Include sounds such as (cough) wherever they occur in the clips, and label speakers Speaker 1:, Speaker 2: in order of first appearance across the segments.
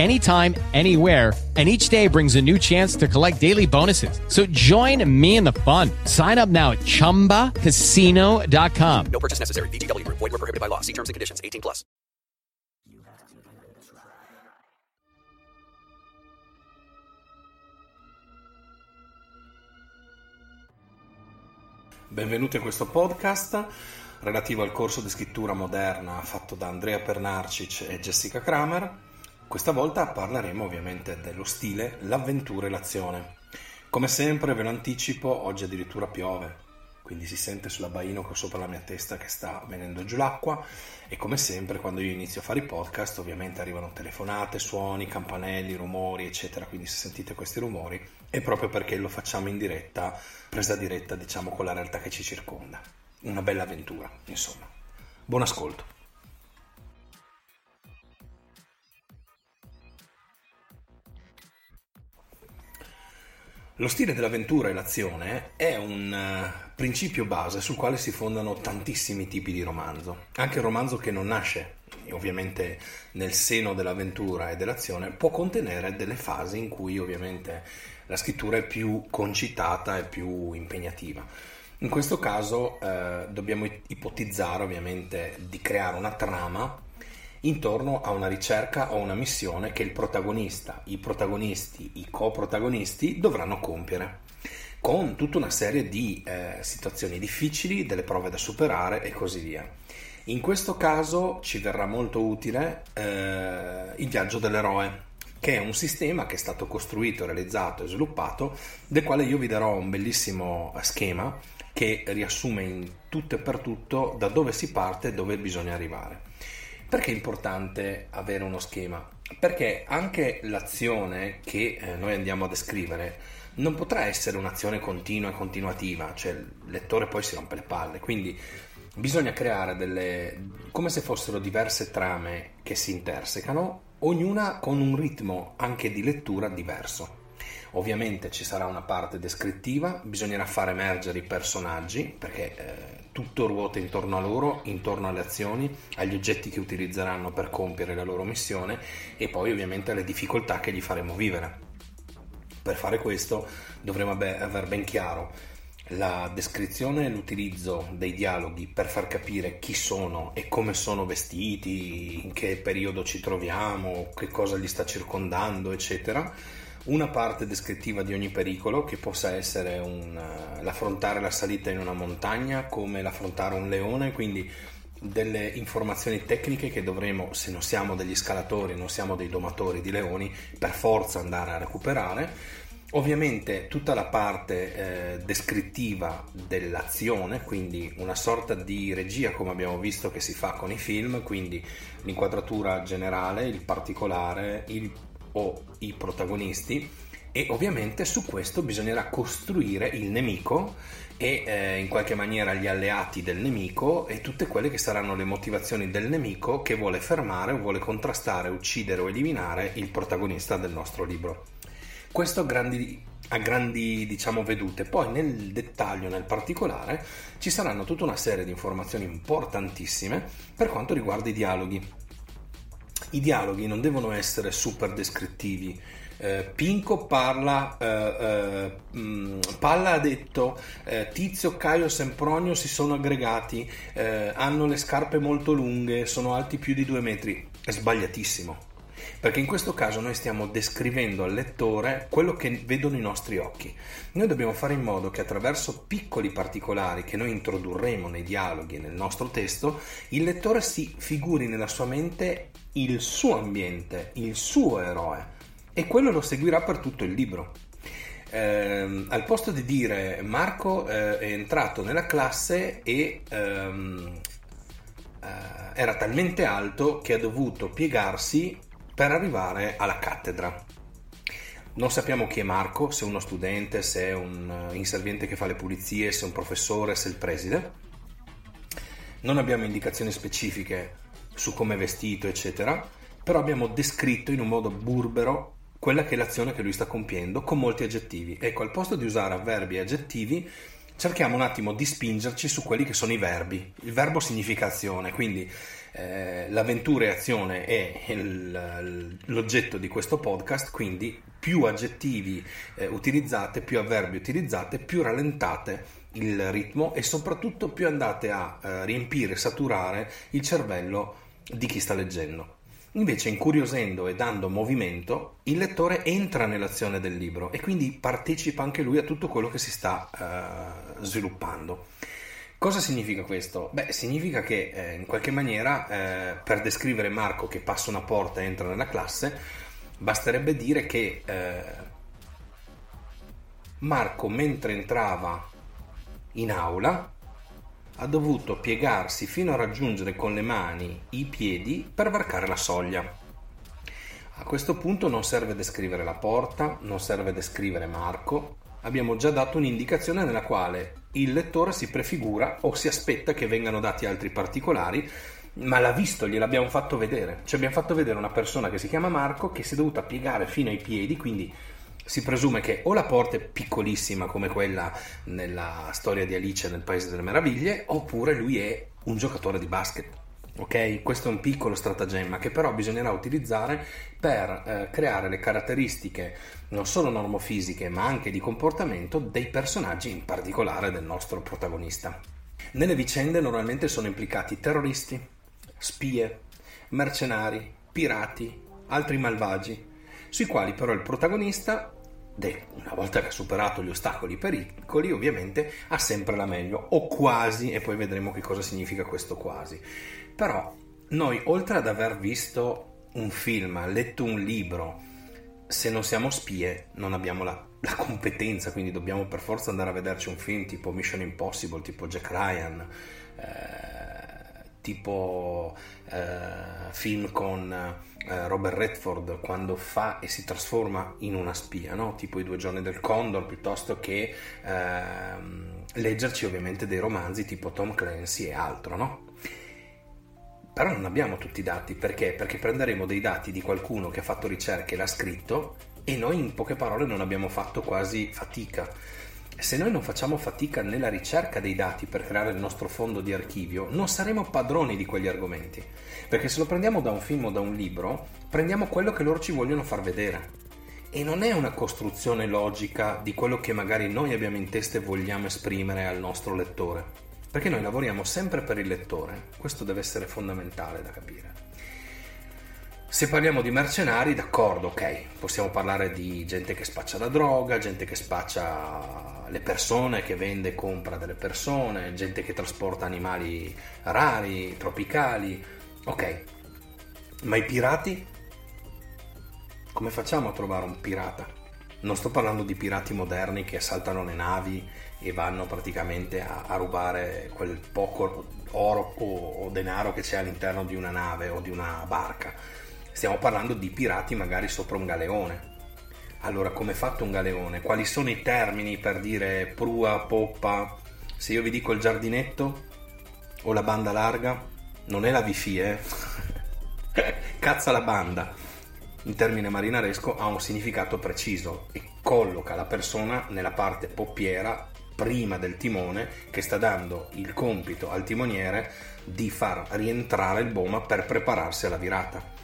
Speaker 1: anytime, anywhere and each day brings a new chance to collect daily bonuses. So join me in the fun. Sign up now at ChumbaCasino.com.
Speaker 2: No purchase necessary. VGW Group. Void were prohibited by law. See terms and conditions. 18 plus.
Speaker 3: Benvenuti a questo podcast relativo al corso di scrittura moderna fatto da Andrea Pernarcic e Jessica Kramer. Questa volta parleremo ovviamente dello stile, l'avventura e l'azione. Come sempre ve lo anticipo, oggi addirittura piove, quindi si sente sull'abbaino che ho sopra la mia testa che sta venendo giù l'acqua e come sempre quando io inizio a fare i podcast ovviamente arrivano telefonate, suoni, campanelli, rumori eccetera, quindi se sentite questi rumori è proprio perché lo facciamo in diretta, presa diretta diciamo con la realtà che ci circonda. Una bella avventura, insomma. Buon ascolto. Lo stile dell'avventura e l'azione è un uh, principio base sul quale si fondano tantissimi tipi di romanzo. Anche il romanzo che non nasce ovviamente nel seno dell'avventura e dell'azione può contenere delle fasi in cui ovviamente la scrittura è più concitata e più impegnativa. In questo caso eh, dobbiamo ipotizzare ovviamente di creare una trama intorno a una ricerca o una missione che il protagonista, i protagonisti, i coprotagonisti dovranno compiere, con tutta una serie di eh, situazioni difficili, delle prove da superare e così via. In questo caso ci verrà molto utile eh, il viaggio dell'eroe, che è un sistema che è stato costruito, realizzato e sviluppato, del quale io vi darò un bellissimo schema che riassume in tutto e per tutto da dove si parte e dove bisogna arrivare. Perché è importante avere uno schema? Perché anche l'azione che eh, noi andiamo a descrivere non potrà essere un'azione continua e continuativa, cioè il lettore poi si rompe le palle, quindi bisogna creare delle come se fossero diverse trame che si intersecano, ognuna con un ritmo anche di lettura diverso. Ovviamente ci sarà una parte descrittiva, bisognerà far emergere i personaggi perché eh, tutto ruota intorno a loro, intorno alle azioni, agli oggetti che utilizzeranno per compiere la loro missione e poi ovviamente alle difficoltà che gli faremo vivere. Per fare questo dovremo aver ben chiaro la descrizione e l'utilizzo dei dialoghi per far capire chi sono e come sono vestiti, in che periodo ci troviamo, che cosa li sta circondando, eccetera una parte descrittiva di ogni pericolo, che possa essere un, uh, l'affrontare la salita in una montagna, come l'affrontare un leone, quindi delle informazioni tecniche che dovremo, se non siamo degli scalatori, non siamo dei domatori di leoni, per forza andare a recuperare. Ovviamente tutta la parte eh, descrittiva dell'azione, quindi una sorta di regia come abbiamo visto che si fa con i film, quindi l'inquadratura generale, il particolare, il o i protagonisti e ovviamente su questo bisognerà costruire il nemico e eh, in qualche maniera gli alleati del nemico e tutte quelle che saranno le motivazioni del nemico che vuole fermare o vuole contrastare, uccidere o eliminare il protagonista del nostro libro. Questo a grandi, a grandi diciamo, vedute. Poi nel dettaglio, nel particolare, ci saranno tutta una serie di informazioni importantissime per quanto riguarda i dialoghi i dialoghi non devono essere super descrittivi. Eh, Pinco parla, eh, eh, mm, Palla ha detto eh, Tizio, Caio e Sempronio si sono aggregati, eh, hanno le scarpe molto lunghe, sono alti più di due metri. È sbagliatissimo. Perché in questo caso noi stiamo descrivendo al lettore quello che vedono i nostri occhi. Noi dobbiamo fare in modo che attraverso piccoli particolari che noi introdurremo nei dialoghi nel nostro testo, il lettore si figuri nella sua mente il suo ambiente, il suo eroe e quello lo seguirà per tutto il libro. Eh, al posto di dire Marco eh, è entrato nella classe e ehm, eh, era talmente alto che ha dovuto piegarsi per arrivare alla cattedra. Non sappiamo chi è Marco, se è uno studente, se è un eh, inserviente che fa le pulizie, se è un professore, se è il preside. Non abbiamo indicazioni specifiche su come è vestito, eccetera, però abbiamo descritto in un modo burbero quella che è l'azione che lui sta compiendo con molti aggettivi. Ecco, al posto di usare avverbi e aggettivi, cerchiamo un attimo di spingerci su quelli che sono i verbi. Il verbo significa azione, quindi eh, l'avventura e azione è il, l'oggetto di questo podcast, quindi più aggettivi eh, utilizzate, più avverbi utilizzate, più rallentate il ritmo e soprattutto più andate a eh, riempire, saturare il cervello di chi sta leggendo. Invece, incuriosendo e dando movimento, il lettore entra nell'azione del libro e quindi partecipa anche lui a tutto quello che si sta uh, sviluppando. Cosa significa questo? Beh, significa che eh, in qualche maniera eh, per descrivere Marco che passa una porta e entra nella classe, basterebbe dire che eh, Marco mentre entrava in aula ha dovuto piegarsi fino a raggiungere con le mani i piedi per varcare la soglia. A questo punto non serve descrivere la porta, non serve descrivere Marco, abbiamo già dato un'indicazione nella quale il lettore si prefigura o si aspetta che vengano dati altri particolari, ma l'ha visto, gliel'abbiamo fatto vedere. Ci abbiamo fatto vedere una persona che si chiama Marco che si è dovuta piegare fino ai piedi, quindi si presume che o la porta è piccolissima come quella nella storia di Alice nel Paese delle Meraviglie, oppure lui è un giocatore di basket. Ok, questo è un piccolo stratagemma che però bisognerà utilizzare per eh, creare le caratteristiche non solo normofisiche ma anche di comportamento dei personaggi, in particolare del nostro protagonista. Nelle vicende normalmente sono implicati terroristi, spie, mercenari, pirati, altri malvagi, sui quali però il protagonista una volta che ha superato gli ostacoli e i pericoli, ovviamente ha sempre la meglio, o quasi, e poi vedremo che cosa significa questo quasi. Però noi, oltre ad aver visto un film, letto un libro, se non siamo spie, non abbiamo la, la competenza, quindi dobbiamo per forza andare a vederci un film tipo Mission Impossible, tipo Jack Ryan. Eh, tipo eh, film con eh, Robert Redford quando fa e si trasforma in una spia, no? tipo i due giorni del Condor, piuttosto che ehm, leggerci ovviamente dei romanzi tipo Tom Clancy e altro, no? Però non abbiamo tutti i dati, perché? Perché prenderemo dei dati di qualcuno che ha fatto ricerche e l'ha scritto e noi in poche parole non abbiamo fatto quasi fatica se noi non facciamo fatica nella ricerca dei dati per creare il nostro fondo di archivio, non saremo padroni di quegli argomenti. Perché se lo prendiamo da un film o da un libro, prendiamo quello che loro ci vogliono far vedere. E non è una costruzione logica di quello che magari noi abbiamo in testa e vogliamo esprimere al nostro lettore. Perché noi lavoriamo sempre per il lettore, questo deve essere fondamentale da capire. Se parliamo di mercenari, d'accordo, ok, possiamo parlare di gente che spaccia la droga, gente che spaccia le persone, che vende e compra delle persone, gente che trasporta animali rari, tropicali, ok. Ma i pirati? Come facciamo a trovare un pirata? Non sto parlando di pirati moderni che assaltano le navi e vanno praticamente a, a rubare quel poco oro o, o denaro che c'è all'interno di una nave o di una barca Stiamo parlando di pirati magari sopra un galeone. Allora, come è fatto un galeone? Quali sono i termini per dire prua, poppa? Se io vi dico il giardinetto o la banda larga, non è la wifi, eh? (laughs) Cazza la banda. In termine marinaresco ha un significato preciso e colloca la persona nella parte poppiera prima del timone che sta dando il compito al timoniere di far rientrare il boma per prepararsi alla virata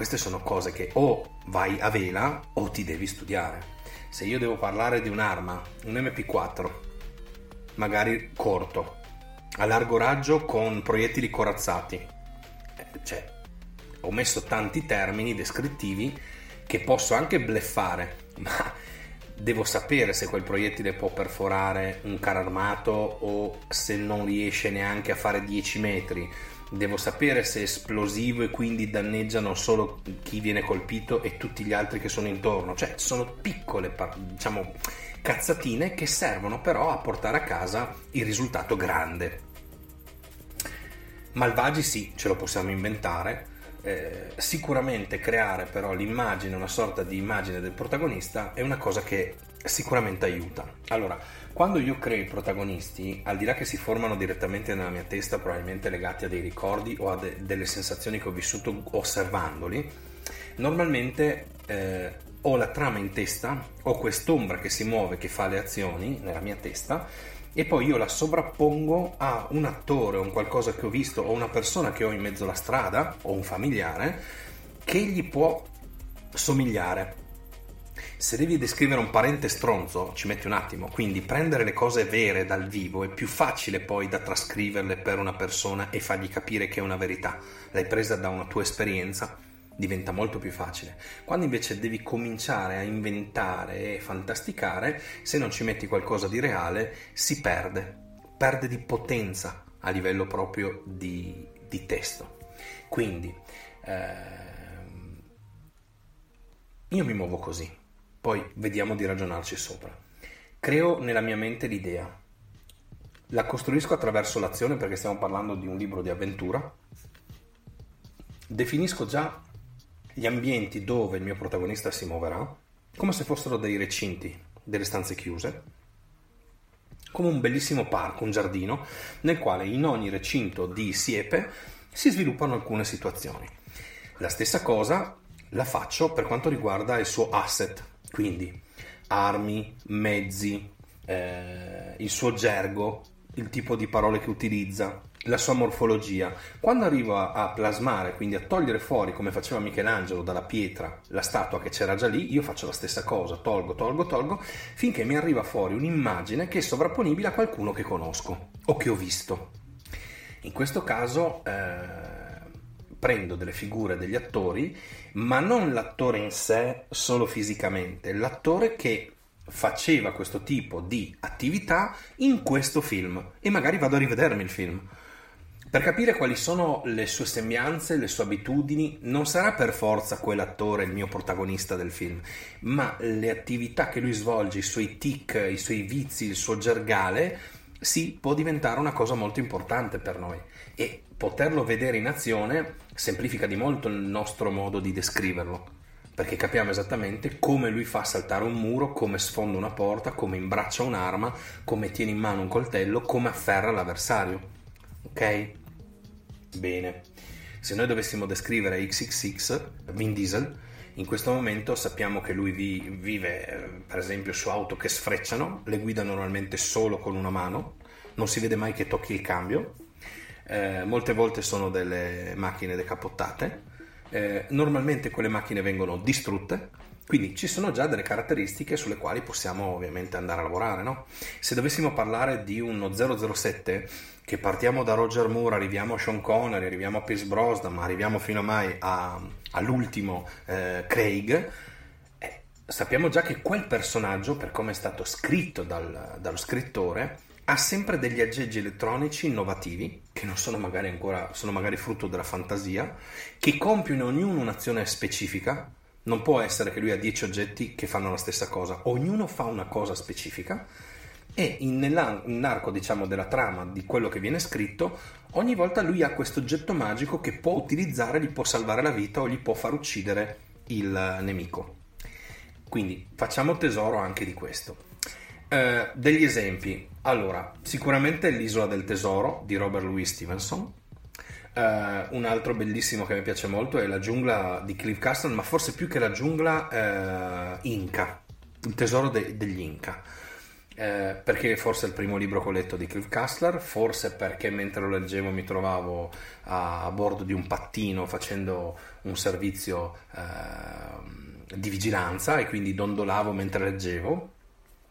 Speaker 3: queste sono cose che o vai a vela o ti devi studiare. Se io devo parlare di un'arma, un MP4, magari corto, a largo raggio con proiettili corazzati, eh, cioè ho messo tanti termini descrittivi che posso anche bleffare, (laughs) ma devo sapere se quel proiettile può perforare un carro armato o se non riesce neanche a fare 10 metri. Devo sapere se è esplosivo e quindi danneggiano solo chi viene colpito e tutti gli altri che sono intorno. Cioè, sono piccole, diciamo, cazzatine che servono però a portare a casa il risultato grande. Malvagi sì, ce lo possiamo inventare. Eh, sicuramente creare però l'immagine, una sorta di immagine del protagonista è una cosa che sicuramente aiuta. Allora, quando io creo i protagonisti, al di là che si formano direttamente nella mia testa, probabilmente legati a dei ricordi o a de- delle sensazioni che ho vissuto osservandoli, normalmente eh, ho la trama in testa, ho quest'ombra che si muove, che fa le azioni nella mia testa e poi io la sovrappongo a un attore o un qualcosa che ho visto o una persona che ho in mezzo alla strada o un familiare che gli può somigliare. Se devi descrivere un parente stronzo ci metti un attimo, quindi prendere le cose vere dal vivo è più facile poi da trascriverle per una persona e fargli capire che è una verità. L'hai presa da una tua esperienza diventa molto più facile. Quando invece devi cominciare a inventare e fantasticare, se non ci metti qualcosa di reale, si perde, perde di potenza a livello proprio di, di testo. Quindi ehm, io mi muovo così, poi vediamo di ragionarci sopra. Creo nella mia mente l'idea, la costruisco attraverso l'azione perché stiamo parlando di un libro di avventura, definisco già gli ambienti dove il mio protagonista si muoverà, come se fossero dei recinti, delle stanze chiuse, come un bellissimo parco, un giardino, nel quale in ogni recinto di siepe si sviluppano alcune situazioni. La stessa cosa la faccio per quanto riguarda il suo asset, quindi armi, mezzi, eh, il suo gergo, il tipo di parole che utilizza, la sua morfologia. Quando arrivo a, a, plasmare, quindi a togliere fuori, come faceva Michelangelo, dalla pietra la statua che c'era già lì, io faccio la stessa cosa, tolgo, tolgo, tolgo, finché mi arriva fuori un'immagine che è sovrapponibile a qualcuno che conosco o che ho visto. In questo caso eh, prendo delle figure degli attori, ma non l'attore in sé solo fisicamente, l'attore che faceva questo tipo di attività in questo film. E magari vado a rivedermi il film. Per capire quali sono le sue sembianze, le sue abitudini, non sarà per forza quell'attore il mio protagonista del film, ma le attività che lui svolge, i suoi tic, i suoi vizi, il suo gergale, sì, può diventare una cosa molto importante per noi e poterlo vedere in azione semplifica di molto il nostro modo di descriverlo perché capiamo esattamente come lui fa saltare un muro, come sfonda una porta, come imbraccia un'arma, come tiene in mano un coltello, come afferra l'avversario. Ok? Bene. Se noi dovessimo descrivere XXX, Vin Diesel, in questo momento sappiamo che lui vi, vive eh, per esempio su auto che sfrecciano, le guida normalmente solo con una mano, non si vede mai che tocchi il cambio, eh, molte volte sono delle macchine decapottate, eh, normalmente quelle macchine vengono distrutte, quindi ci sono già delle caratteristiche sulle quali possiamo ovviamente andare a lavorare. No? Se dovessimo parlare di uno 007 che partiamo da Roger Moore, arriviamo a Sean Connery, arriviamo a Pierce Brosnan, ma arriviamo fino a mai a, all'ultimo eh, Craig, eh, sappiamo già che quel personaggio, per come è stato scritto dal, dallo scrittore, ha sempre degli aggeggi elettronici innovativi, che non sono magari ancora, sono magari frutto della fantasia, che compiono ognuno un'azione specifica. Non può essere che lui ha 10 oggetti che fanno la stessa cosa, ognuno fa una cosa specifica e in, nell'arco diciamo della trama di quello che viene scritto ogni volta lui ha questo oggetto magico che può utilizzare, gli può salvare la vita o gli può far uccidere il nemico. Quindi facciamo tesoro anche di questo. Eh, degli esempi. Allora sicuramente l'isola del tesoro di Robert Louis Stevenson Uh, un altro bellissimo che mi piace molto è la giungla di Cliff Castle, ma forse più che la giungla uh, Inca, il tesoro de- degli Inca eh, perché forse è il primo libro che ho letto di Cliff Kassler, forse perché mentre lo leggevo mi trovavo a, a bordo di un pattino facendo un servizio eh, di vigilanza e quindi dondolavo mentre leggevo.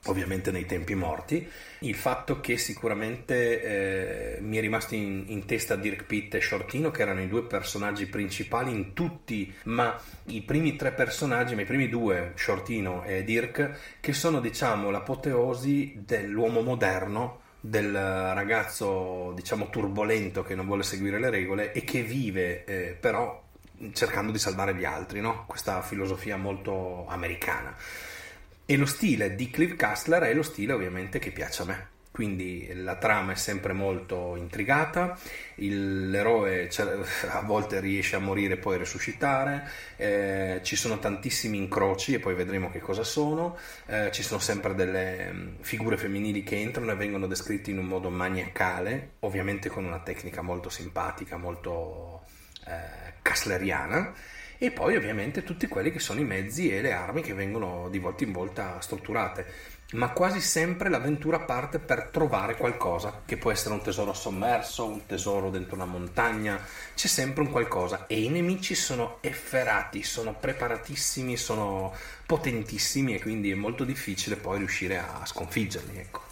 Speaker 3: Ovviamente nei tempi morti. Il fatto che sicuramente eh, mi è rimasto in, in, testa Dirk Pitt e Shortino, che erano i due personaggi principali in tutti, ma i primi tre personaggi, ma i primi due, Shortino e Dirk, che sono diciamo l'apoteosi dell'uomo moderno del ragazzo diciamo turbolento che non vuole seguire le regole e che vive eh, però cercando di salvare gli altri, no? questa filosofia molto americana. E lo stile di Cliff Castler è lo stile ovviamente che piace a me. Quindi la trama è sempre molto intrigata, il, l'eroe (laughs) a volte riesce a morire e poi resuscitare, eh, ci sono tantissimi incroci e poi vedremo che cosa sono, eh, ci sono sempre delle mm, figure femminili che entrano e vengono descritte in un modo maniacale, ovviamente con una tecnica molto simpatica, molto eh, castleriana e poi ovviamente tutti quelli che sono i mezzi e le armi che vengono di volta in volta strutturate. Ma quasi sempre l'avventura parte per trovare qualcosa, che può essere un tesoro sommerso, un tesoro dentro una montagna, c'è sempre un qualcosa e i nemici sono efferati, sono preparatissimi, sono potentissimi e quindi è molto difficile poi riuscire a sconfiggerli, ecco.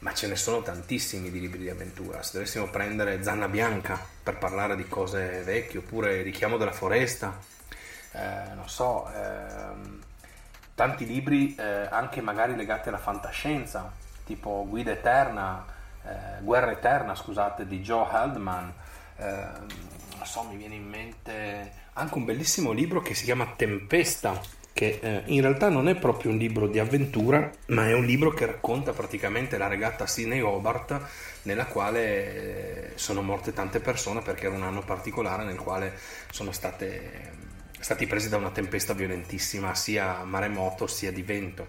Speaker 3: Ma ce ne sono tantissimi di libri di avventura. Se dovessimo prendere Zanna Bianca per parlare di cose vecchie, oppure Richiamo della foresta, eh, non so, ehm, tanti libri eh, anche magari legati alla fantascienza, tipo Guida Eterna, eh, Guerra Eterna, scusate, di Joe Haldman. Ehm, non so, mi viene in mente anche un bellissimo libro che si chiama Tempesta che eh, in realtà non è proprio un libro di avventura, ma è un libro che racconta praticamente la regata Sydney Hobart, nella quale eh, sono morte tante persone perché era un anno particolare nel quale sono state, stati presi da una tempesta violentissima, sia maremoto sia di vento.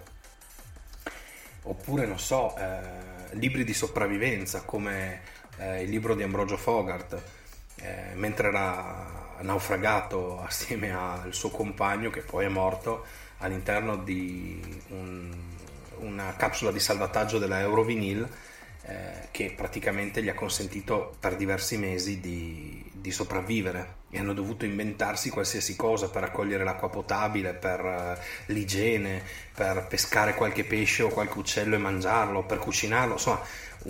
Speaker 3: Oppure, non so, eh, libri di sopravvivenza come eh, il libro di Ambrogio Fogart, eh, mentre era naufragato (laughs) assieme al suo compagno che poi è morto all'interno di un, una capsula di salvataggio della Eurovinil eh, che praticamente gli ha consentito per diversi mesi di, di, sopravvivere. E hanno dovuto inventarsi qualsiasi cosa per raccogliere l'acqua potabile, per uh, l'igiene, per pescare qualche pesce o qualche uccello e mangiarlo, per cucinarlo, insomma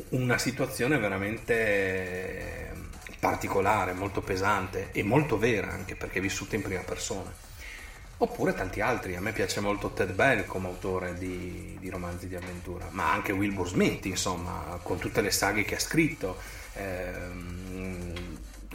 Speaker 3: una situazione veramente particolare, molto pesante e molto vera anche perché è vissuta in prima persona. Oppure tanti altri, a me piace molto Ted Bell come autore di, di romanzi di avventura, ma anche Wilbur Smith, insomma, con tutte le saghe che ha scritto. Ehm,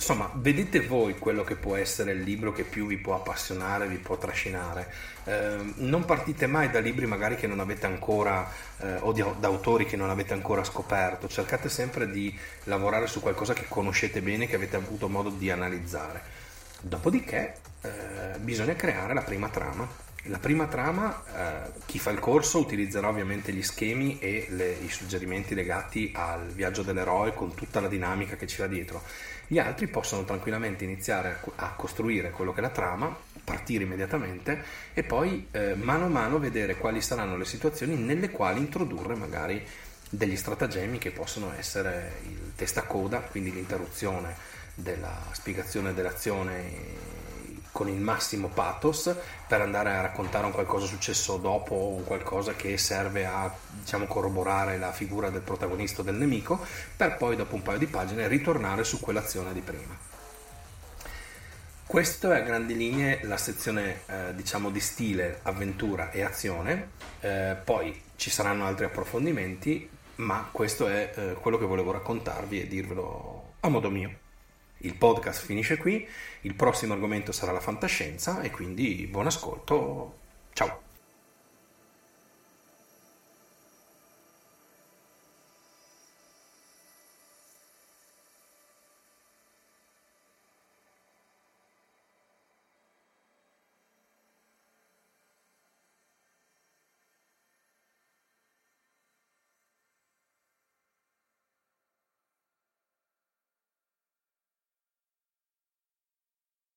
Speaker 3: insomma, vedete voi quello che può essere il libro che più vi può appassionare, vi può trascinare. Eh, non partite mai da libri magari che non avete ancora eh, o di, da autori che non avete ancora scoperto, cercate sempre di lavorare su qualcosa che conoscete bene, che avete avuto modo di analizzare. Dopodiché eh, bisogna creare la prima trama. La prima trama, eh, chi fa il corso utilizzerà ovviamente gli schemi e le, i suggerimenti legati al viaggio dell'eroe con tutta la dinamica che ci va dietro. Gli altri possono tranquillamente iniziare a, costruire quello che è la trama, partire immediatamente e poi eh, mano a mano vedere quali saranno le situazioni nelle quali introdurre magari degli stratagemmi che possono essere il testacoda, quindi l'interruzione della spiegazione dell'azione con il massimo pathos per andare a raccontare un qualcosa successo dopo o un qualcosa che serve a diciamo, corroborare la figura del protagonista o del nemico per poi dopo un paio di pagine ritornare su quell'azione di prima. Questo è a grandi linee la sezione eh, diciamo di stile, avventura e azione, eh, poi ci saranno altri approfondimenti, ma questo è eh, quello che volevo raccontarvi e dirvelo a modo mio. Il podcast finisce qui, il prossimo argomento sarà la fantascienza e quindi buon ascolto, ciao!